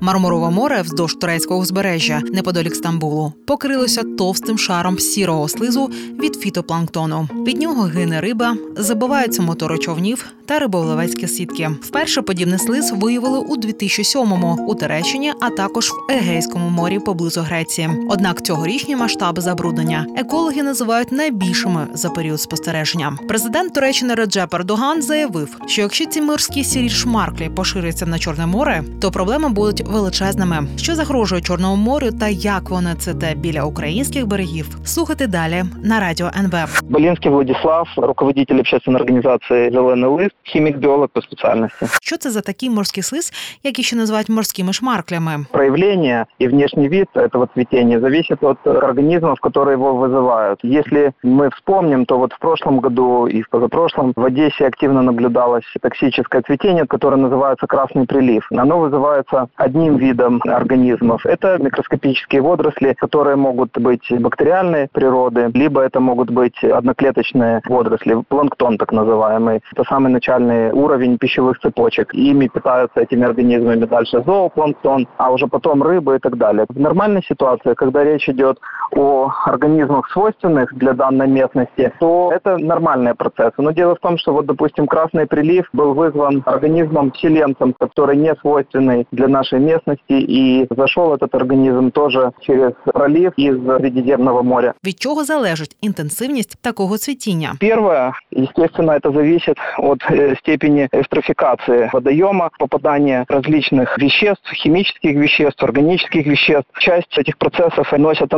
Мармурове море вздовж турецького узбережжя неподалік Стамбулу покрилося товстим шаром сірого слизу від фітопланктону. Від нього гине риба, забиваються мотори човнів та риболовецькі сітки. Вперше подібний слиз виявили у 2007-му у Туреччині, а також в Егейському морі поблизу Греції. Однак цьогорічні масштаби забруднення екологи називають найбільшими за період спостереження. Президент Туреччини Реджеп Ердоган заявив, що якщо ці морські сірі шмарклі поширяться на Чорне море, то проблеми будуть величезними. Що загрожує Чорному морю та як вони ците біля українських берегів? Слухайте далі на радіо НВ. Болинский Владислав, руководитель общественной организации «Зеленый лист», химик-биолог по специальности. Що це за такий морський слиз, який ще називають морськими шмарклями? Проявление и внешний вид этого цветения зависит от организмов, которые его вызывают. Если мы вспомним, то вот в прошлом году и в позапрошлом в Одессе активно наблюдалось токсическое цветение, которое называется красный прилив. Оно вызывается одним видом организмов. Это микроскопические водоросли, которые могут быть бактериальной природы, либо это могут быть одноклеточные водоросли, планктон так называемый. Это самый начальный уровень пищевых цепочек. Ими питаются этими организмами дальше зоопланктон, а уже потом рыбы и так далее. В нормальной ситуации, когда речь идет о организмах, свойственных для данной местности, то это нормальные процессы. Но дело в том, что вот, допустим, красный прилив был вызван организмом-селенцем, который не свойственный для нашей местности, и зашел этот организм тоже через пролив из Средиземного моря. Від чого залежить інтенсивність такого цвітіння? Первое, естественно, это зависит от э, степени эстрофикации водоема, попадания различных веществ, химических веществ, органических веществ. Часть этих процессов носят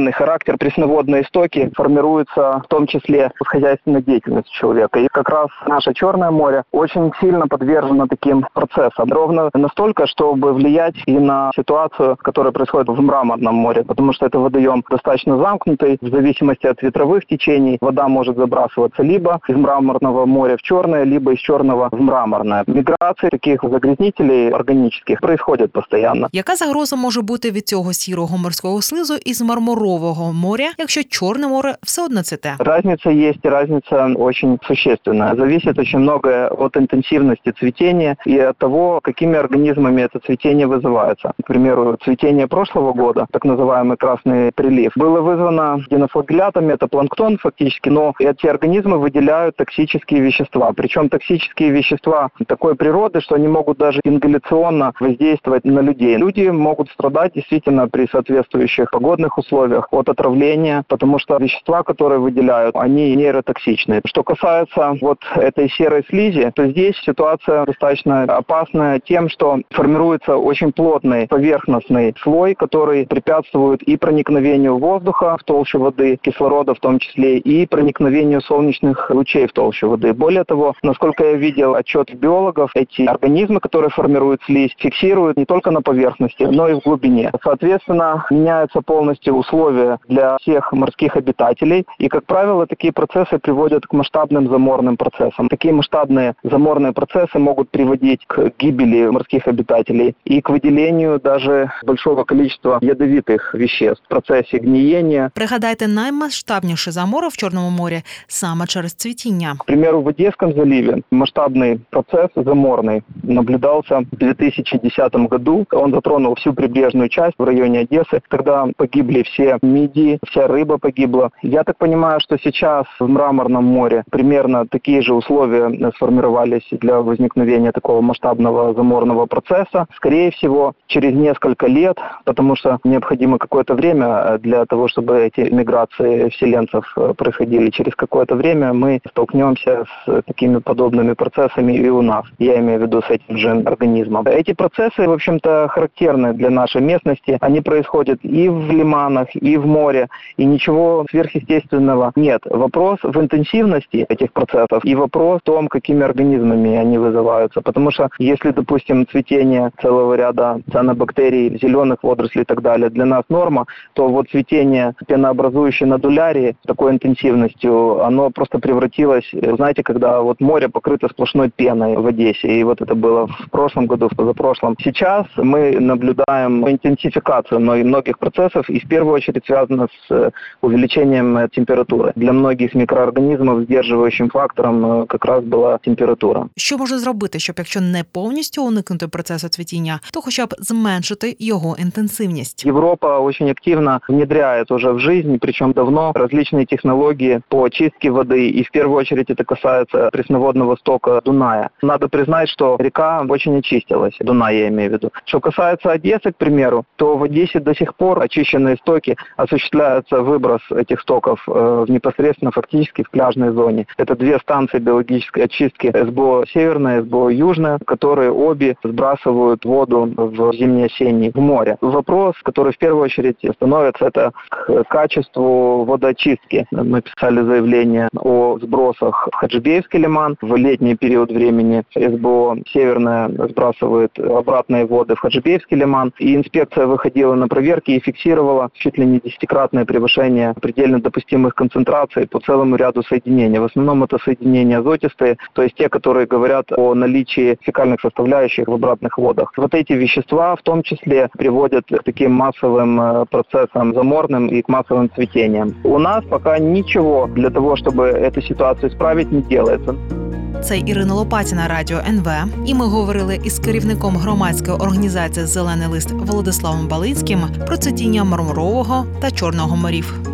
антропогенный характер, пресноводные истоки формируются в том числе в хозяйственной деятельности человека. И как раз наше Черное море очень сильно подвержено таким процессам. Ровно настолько, чтобы влиять и на ситуацию, которая происходит в Мраморном море, потому что это водоем достаточно замкнутый, в зависимости от ветровых течений вода может забрасываться либо из Мраморного моря в Черное, либо из Черного в Мраморное. Миграции таких загрязнителей органических происходит постоянно. Яка загроза може бути від цього сірого морського слизу із мармурового моря, якщо Чорне море все одно цвіте? Разница есть, разница очень существенная. Зависит очень многое от интенсивности цветения и от того, какими организмами это цветение вызывается. К примеру, цветение прошлого года, так называемый красный прилив, было вызвано динофлагеллятами, это планктон фактически, но эти организмы выделяют токсические вещества. Причем токсические вещества такой природы, что они могут даже ингаляционно воздействовать на людей. Люди могут страдать действительно при соответствующих погодных условиях от отравления, потому что вещества, которые выделяют, они нейротоксичны. Что касается вот этой серой слизи, то здесь ситуация достаточно опасная тем, что формируется очень плотный поверхностный слой, который препятствует и проникновению воздуха в толщу воды, кислорода в том числе, и проникновению солнечных лучей в толщу воды. Более того, насколько я видел отчет биологов, эти организмы, которые формируют слизь, фиксируют не только на поверхности, но и в глубине. Соответственно, меняются полностью условия для всех морских обитателей, и, как правило, такие процессы приводят к масштабным заморным процессам. Такие масштабные заморные процессы могут приводить к гибели морских обитателей и к выделению даже большого количества ядовитых веществ в процессе гниения. Пригадайте наймасштабніші замори в Чорному морі саме через цвітіння. К примеру, в Одесском заливе масштабный процесс заморный наблюдался в 2010 году. Он затронул всю прибрежную часть в районе Одессы. Тогда погибли все мидии, вся рыба погибла. Я так понимаю, что сейчас в Мраморном море примерно такие же условия сформировались для возникновения такого масштабного заморного процесса. Скорее всего, через несколько лет, потому что необходимо какое-то время для того, чтобы эти миграции вселенцев происходили. Через какое-то время мы столкнемся с такими подобными процессами и у нас. Я имею в виду с этим же организмом. Эти процессы, в общем-то, характерны для нашей местности. Они происходят и в лиманах, и в море, и ничего сверхъестественного нет. Вопрос в интенсивности этих процессов и вопрос в том, какими организмами они вызываются. Потому что если, допустим, цветение целого ряда цианобактерий, зеленых водорослей и так далее для нас норма, то вот цветение пенообразующей надулярии такой интенсивностью, оно просто превратилось, знаете, когда вот море покрыто сплошной пеной в Одессе, и вот это было в прошлом году, в позапрошлом. Сейчас мы наблюдаем интенсификацию многих процессов, и в первую очередь связано с увеличением температуры. Для многих микроорганизмов сдерживающим фактором э, как раз была температура. Що може зробити, щоб якщо не повністю уникнути процесу цвітіння, то хоча б зменшити його інтенсивність? Европа очень активно внедряет уже в жизнь, причем давно, различные технологии по очистке воды, и в первую очередь это касается пресноводного стока Дуная. Надо признать, что река очень очистилась, Дунай я имею в виду. Что касается Одессы, к примеру, то в Одессе до сих пор очищенные стоки осуществляется выброс этих стоков э, в непосредственно фактически в пляжной зоне. Это две станции биологической очистки СБО Северная, СБО Южная, которые обе сбрасывают воду в зимне-осенний в море. Вопрос, который в первую очередь становится, это к качеству водоочистки. Мы писали заявление о сбросах в Хаджибеевский лиман. В летний период времени СБО Северная сбрасывает обратные воды в Хаджибеевский лиман. И инспекция выходила на проверки и фиксировала чуть ли не десятикратное превышение предельно допустимых концентраций по целому ряду соединений. В основном это соединения азотистые, то есть те, которые говорят о наличии фекальных составляющих в обратных водах. Вот эти вещества в том числе приводят к таким массовым э, процессам заморным и к массовым цветениям. У нас пока ничего для того, чтобы эту ситуацию исправить, не делается. Це Ірина Лопатіна, радіо НВ. І ми говорили із керівником громадської організації Зелений лист Володиславом Балицьким про цвітіння мармурового та чорного морів.